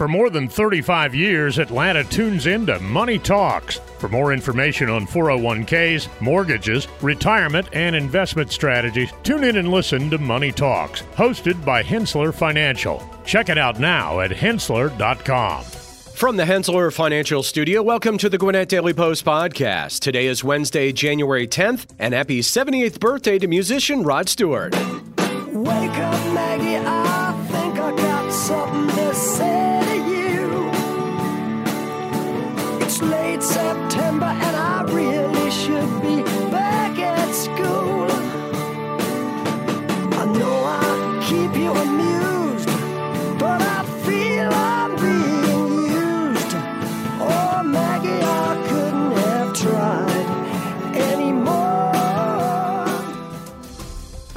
For more than 35 years, Atlanta tunes into Money Talks. For more information on 401ks, mortgages, retirement, and investment strategies, tune in and listen to Money Talks, hosted by Henssler Financial. Check it out now at henssler.com. From the Henssler Financial Studio, welcome to the Gwinnett Daily Post podcast. Today is Wednesday, January 10th, and happy 78th birthday to musician Rod Stewart. Wake up, Maggie, I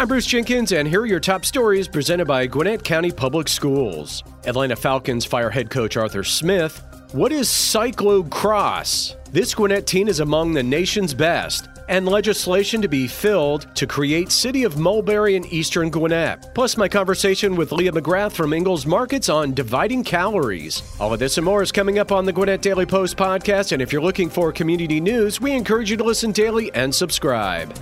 I'm Bruce Jenkins, and here are your top stories presented by Gwinnett County Public Schools. Atlanta Falcons fire head coach Arthur Smith. What is cyclocross? This Gwinnett teen is among the nation's best. And legislation to be filled to create City of Mulberry in Eastern Gwinnett. Plus, my conversation with Leah McGrath from Ingles Markets on dividing calories. All of this and more is coming up on the Gwinnett Daily Post podcast. And if you're looking for community news, we encourage you to listen daily and subscribe.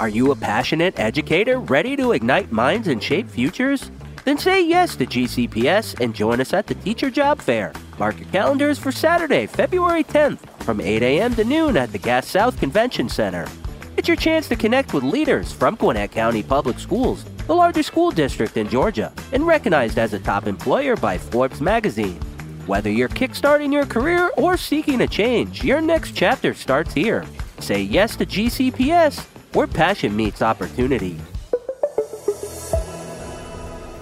Are you a passionate educator ready to ignite minds and shape futures? Then say yes to GCPS and join us at the Teacher Job Fair. Mark your calendars for Saturday, February 10th from 8 a.m. to noon at the Gas South Convention Center. It's your chance to connect with leaders from Gwinnett County Public Schools, the largest school district in Georgia, and recognized as a top employer by Forbes magazine. Whether you're kickstarting your career or seeking a change, your next chapter starts here. Say yes to GCPS, where passion meets opportunity.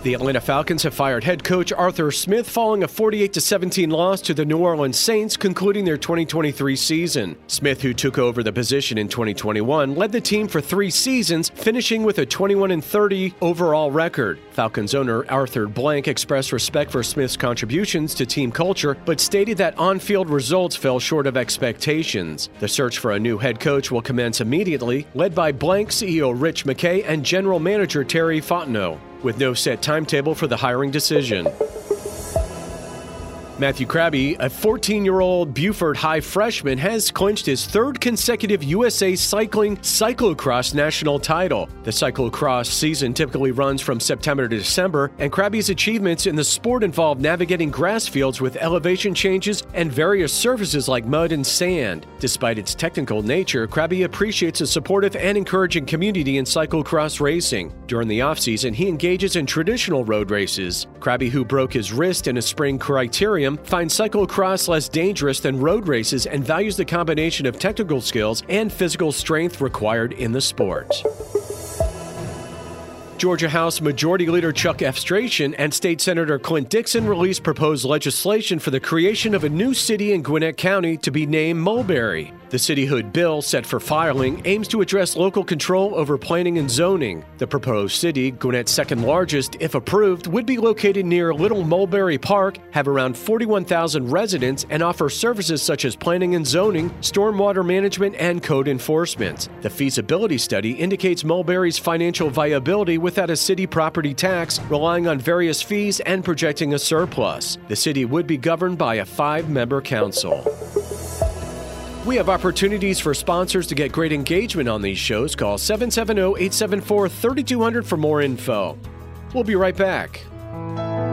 The Atlanta Falcons have fired head coach Arthur Smith following a 48 17 loss to the New Orleans Saints, concluding their 2023 season. Smith, who took over the position in 2021, led the team for three seasons, finishing with a 21 30 overall record. Falcons owner Arthur Blank expressed respect for Smith's contributions to team culture, but stated that on field results fell short of expectations. The search for a new head coach will commence immediately, led by Blank CEO Rich McKay and general manager Terry Fontenot with no set timetable for the hiring decision. Matthew Krabby, a 14 year old Buford High freshman, has clinched his third consecutive USA Cycling Cyclocross national title. The cyclocross season typically runs from September to December, and Krabby's achievements in the sport involve navigating grass fields with elevation changes and various surfaces like mud and sand. Despite its technical nature, Krabby appreciates a supportive and encouraging community in cyclocross racing. During the offseason, he engages in traditional road races. Krabby, who broke his wrist in a spring finds cyclocross less dangerous than road races and values the combination of technical skills and physical strength required in the sport. Georgia House Majority Leader Chuck Efstration and State Senator Clint Dixon released proposed legislation for the creation of a new city in Gwinnett County to be named Mulberry. The cityhood bill, set for filing, aims to address local control over planning and zoning. The proposed city, Gwinnett's second largest, if approved, would be located near Little Mulberry Park, have around 41,000 residents, and offer services such as planning and zoning, stormwater management, and code enforcement. The feasibility study indicates Mulberry's financial viability without a city property tax, relying on various fees and projecting a surplus. The city would be governed by a five member council. We have opportunities for sponsors to get great engagement on these shows. Call 770 874 3200 for more info. We'll be right back.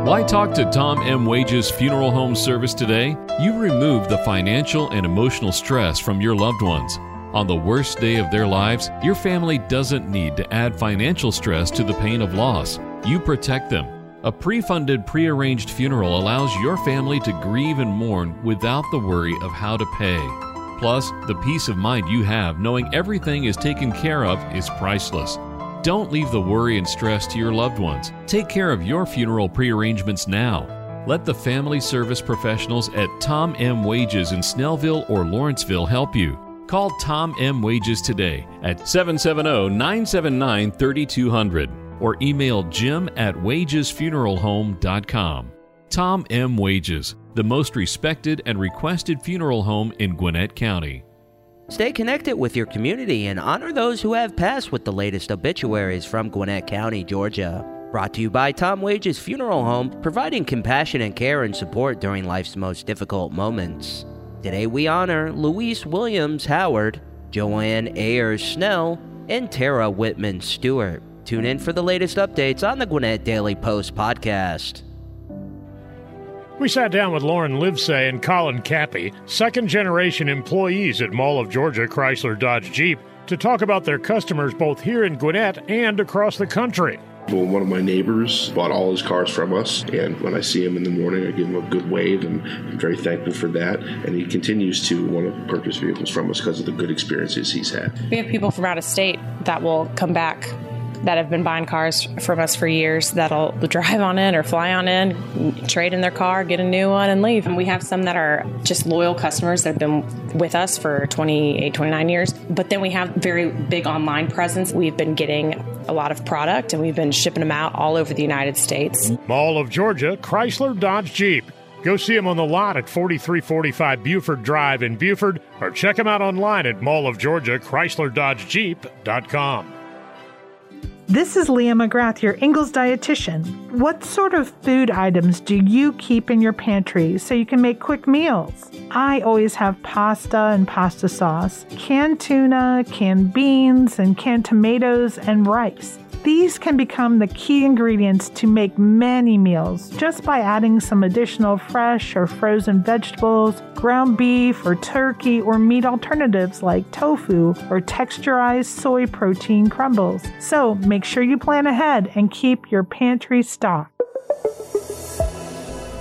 Why talk to Tom M. Wages Funeral Home Service today? You remove the financial and emotional stress from your loved ones. On the worst day of their lives, your family doesn't need to add financial stress to the pain of loss. You protect them. A pre funded, pre arranged funeral allows your family to grieve and mourn without the worry of how to pay. Plus, the peace of mind you have knowing everything is taken care of is priceless. Don't leave the worry and stress to your loved ones. Take care of your funeral prearrangements now. Let the family service professionals at Tom M. Wages in Snellville or Lawrenceville help you. Call Tom M. Wages today at 770 979 3200 or email jim at wagesfuneralhome.com. Tom M. Wages, the most respected and requested funeral home in Gwinnett County. Stay connected with your community and honor those who have passed with the latest obituaries from Gwinnett County, Georgia. Brought to you by Tom Wages Funeral Home, providing compassionate care and support during life's most difficult moments. Today we honor Louise Williams Howard, Joanne Ayers Snell, and Tara Whitman Stewart. Tune in for the latest updates on the Gwinnett Daily Post podcast. We sat down with Lauren Livesay and Colin Cappy, second generation employees at Mall of Georgia Chrysler Dodge Jeep, to talk about their customers both here in Gwinnett and across the country. Well, one of my neighbors bought all his cars from us, and when I see him in the morning, I give him a good wave, and I'm very thankful for that. And he continues to want to purchase vehicles from us because of the good experiences he's had. We have people from out of state that will come back that have been buying cars from us for years that'll drive on in or fly on in, trade in their car, get a new one, and leave. And we have some that are just loyal customers that have been with us for 28, 29 years. But then we have very big online presence. We've been getting a lot of product and we've been shipping them out all over the United States. Mall of Georgia Chrysler Dodge Jeep. Go see them on the lot at 4345 Buford Drive in Buford or check them out online at mallofgeorgia This is Leah McGrath, your Ingles dietitian. What sort of food items do you keep in your pantry so you can make quick meals? I always have pasta and pasta sauce, canned tuna, canned beans, and canned tomatoes and rice. These can become the key ingredients to make many meals just by adding some additional fresh or frozen vegetables, ground beef or turkey, or meat alternatives like tofu or texturized soy protein crumbles. So make sure you plan ahead and keep your pantry stocked.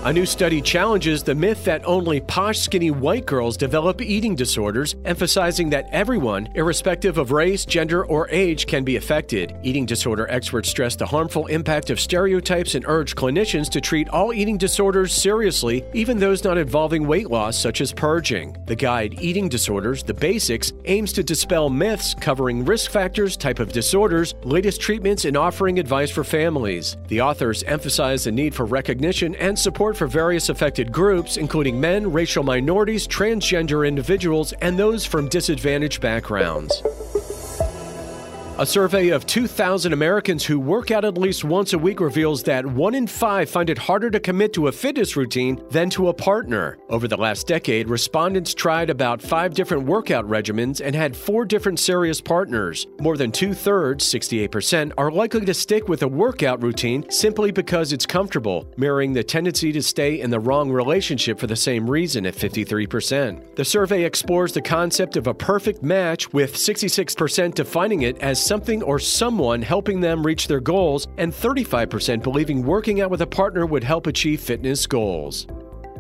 A new study challenges the myth that only posh, skinny white girls develop eating disorders, emphasizing that everyone, irrespective of race, gender, or age, can be affected. Eating disorder experts stress the harmful impact of stereotypes and urge clinicians to treat all eating disorders seriously, even those not involving weight loss, such as purging. The guide, Eating Disorders The Basics, aims to dispel myths covering risk factors, type of disorders, latest treatments, and offering advice for families. The authors emphasize the need for recognition and support for various affected groups, including men, racial minorities, transgender individuals, and those from disadvantaged backgrounds. A survey of 2,000 Americans who work out at least once a week reveals that one in five find it harder to commit to a fitness routine than to a partner. Over the last decade, respondents tried about five different workout regimens and had four different serious partners. More than two thirds, 68%, are likely to stick with a workout routine simply because it's comfortable, mirroring the tendency to stay in the wrong relationship for the same reason at 53%. The survey explores the concept of a perfect match, with 66% defining it as something or someone helping them reach their goals, and 35% believing working out with a partner would help achieve fitness goals.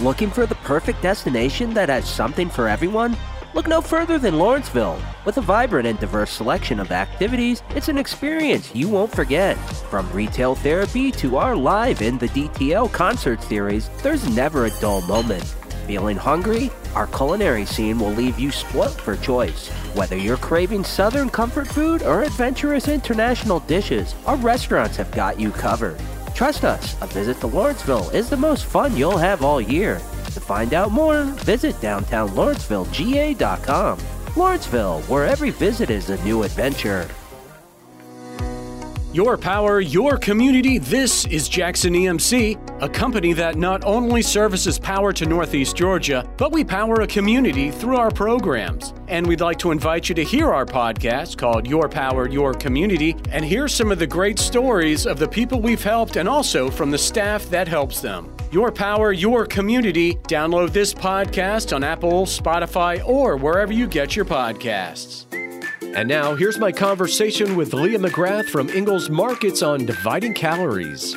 Looking for the perfect destination that has something for everyone? Look no further than Lawrenceville. With a vibrant and diverse selection of activities, it's an experience you won't forget. From retail therapy to our live in the DTL concert series, there's never a dull moment. Feeling hungry? Our culinary scene will leave you spoilt for choice. Whether you're craving southern comfort food or adventurous international dishes, our restaurants have got you covered. Trust us, a visit to Lawrenceville is the most fun you'll have all year. To find out more, visit downtownlawrencevillega.com. Lawrenceville, where every visit is a new adventure. Your power, your community. This is Jackson EMC, a company that not only services power to Northeast Georgia, but we power a community through our programs. And we'd like to invite you to hear our podcast called Your Power, Your Community, and hear some of the great stories of the people we've helped and also from the staff that helps them. Your Power, Your Community. Download this podcast on Apple, Spotify, or wherever you get your podcasts. And now, here's my conversation with Leah McGrath from Ingles Markets on dividing calories.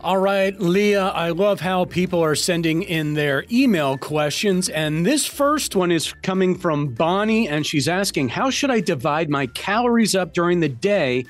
All right, Leah, I love how people are sending in their email questions. And this first one is coming from Bonnie, and she's asking, How should I divide my calories up during the day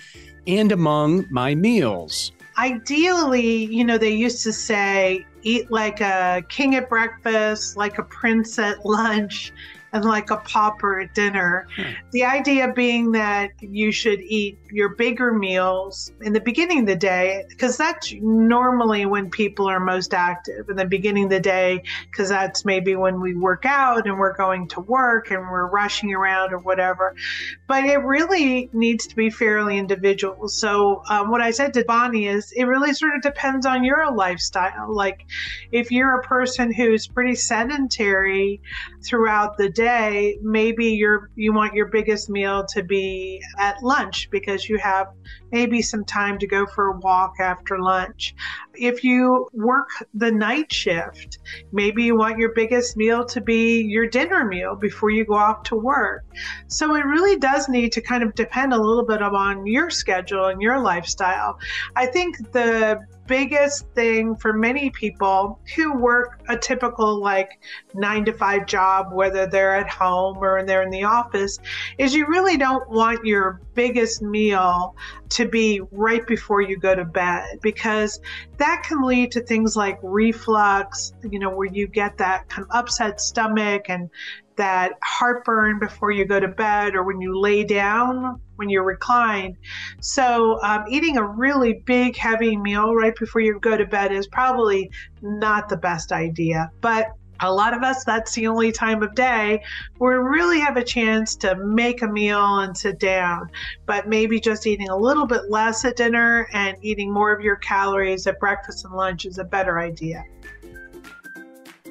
and among my meals? Ideally, you know, they used to say, eat like a king at breakfast, like a prince at lunch, and like a pauper at dinner. Hmm. The idea being that you should eat your bigger meals in the beginning of the day, because that's normally when people are most active in the beginning of the day, because that's maybe when we work out and we're going to work and we're rushing around or whatever. But it really needs to be fairly individual. So, um, what I said to Bonnie is it really sort of depends on your lifestyle. Like, if you're a person who's pretty sedentary throughout the day, maybe you're you want your biggest meal to be at lunch because you have maybe some time to go for a walk after lunch. If you work the night shift, maybe you want your biggest meal to be your dinner meal before you go off to work. So it really does need to kind of depend a little bit on your schedule and your lifestyle. I think the biggest thing for many people who work a typical like nine to five job, whether they're at home or they're in the office, is you really don't want your biggest meal to be right before you go to bed because that can lead to things like reflux, you know, where you get that kind of upset stomach and that heartburn before you go to bed or when you lay down when you're reclined. So, um, eating a really big, heavy meal right before you go to bed is probably not the best idea. But a lot of us, that's the only time of day where we really have a chance to make a meal and sit down. But maybe just eating a little bit less at dinner and eating more of your calories at breakfast and lunch is a better idea.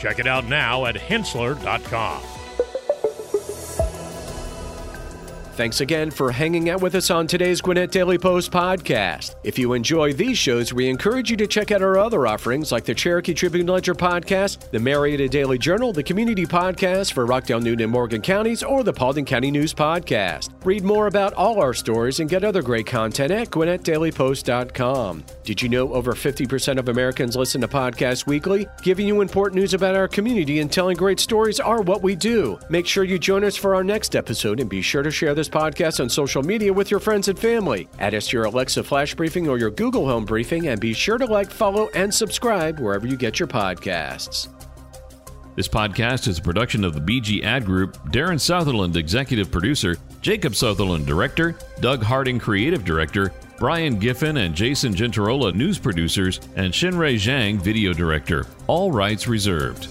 Check it out now at henssler.com. Thanks again for hanging out with us on today's Gwinnett Daily Post podcast. If you enjoy these shows, we encourage you to check out our other offerings like the Cherokee Tribune Ledger podcast, the Marietta Daily Journal, the Community Podcast for Rockdale, Newton, and Morgan counties, or the Paulding County News podcast. Read more about all our stories and get other great content at GwinnettDailyPost.com. Did you know over 50% of Americans listen to podcasts weekly? Giving you important news about our community and telling great stories are what we do. Make sure you join us for our next episode and be sure to share this podcast on social media with your friends and family. Add us to your Alexa Flash Briefing or your Google Home Briefing and be sure to like, follow, and subscribe wherever you get your podcasts. This podcast is a production of the BG Ad Group, Darren Sutherland, Executive Producer, Jacob Sutherland, Director, Doug Harding, Creative Director, Brian Giffen and Jason Gentarola, News Producers, and Shinrei Zhang, Video Director. All rights reserved.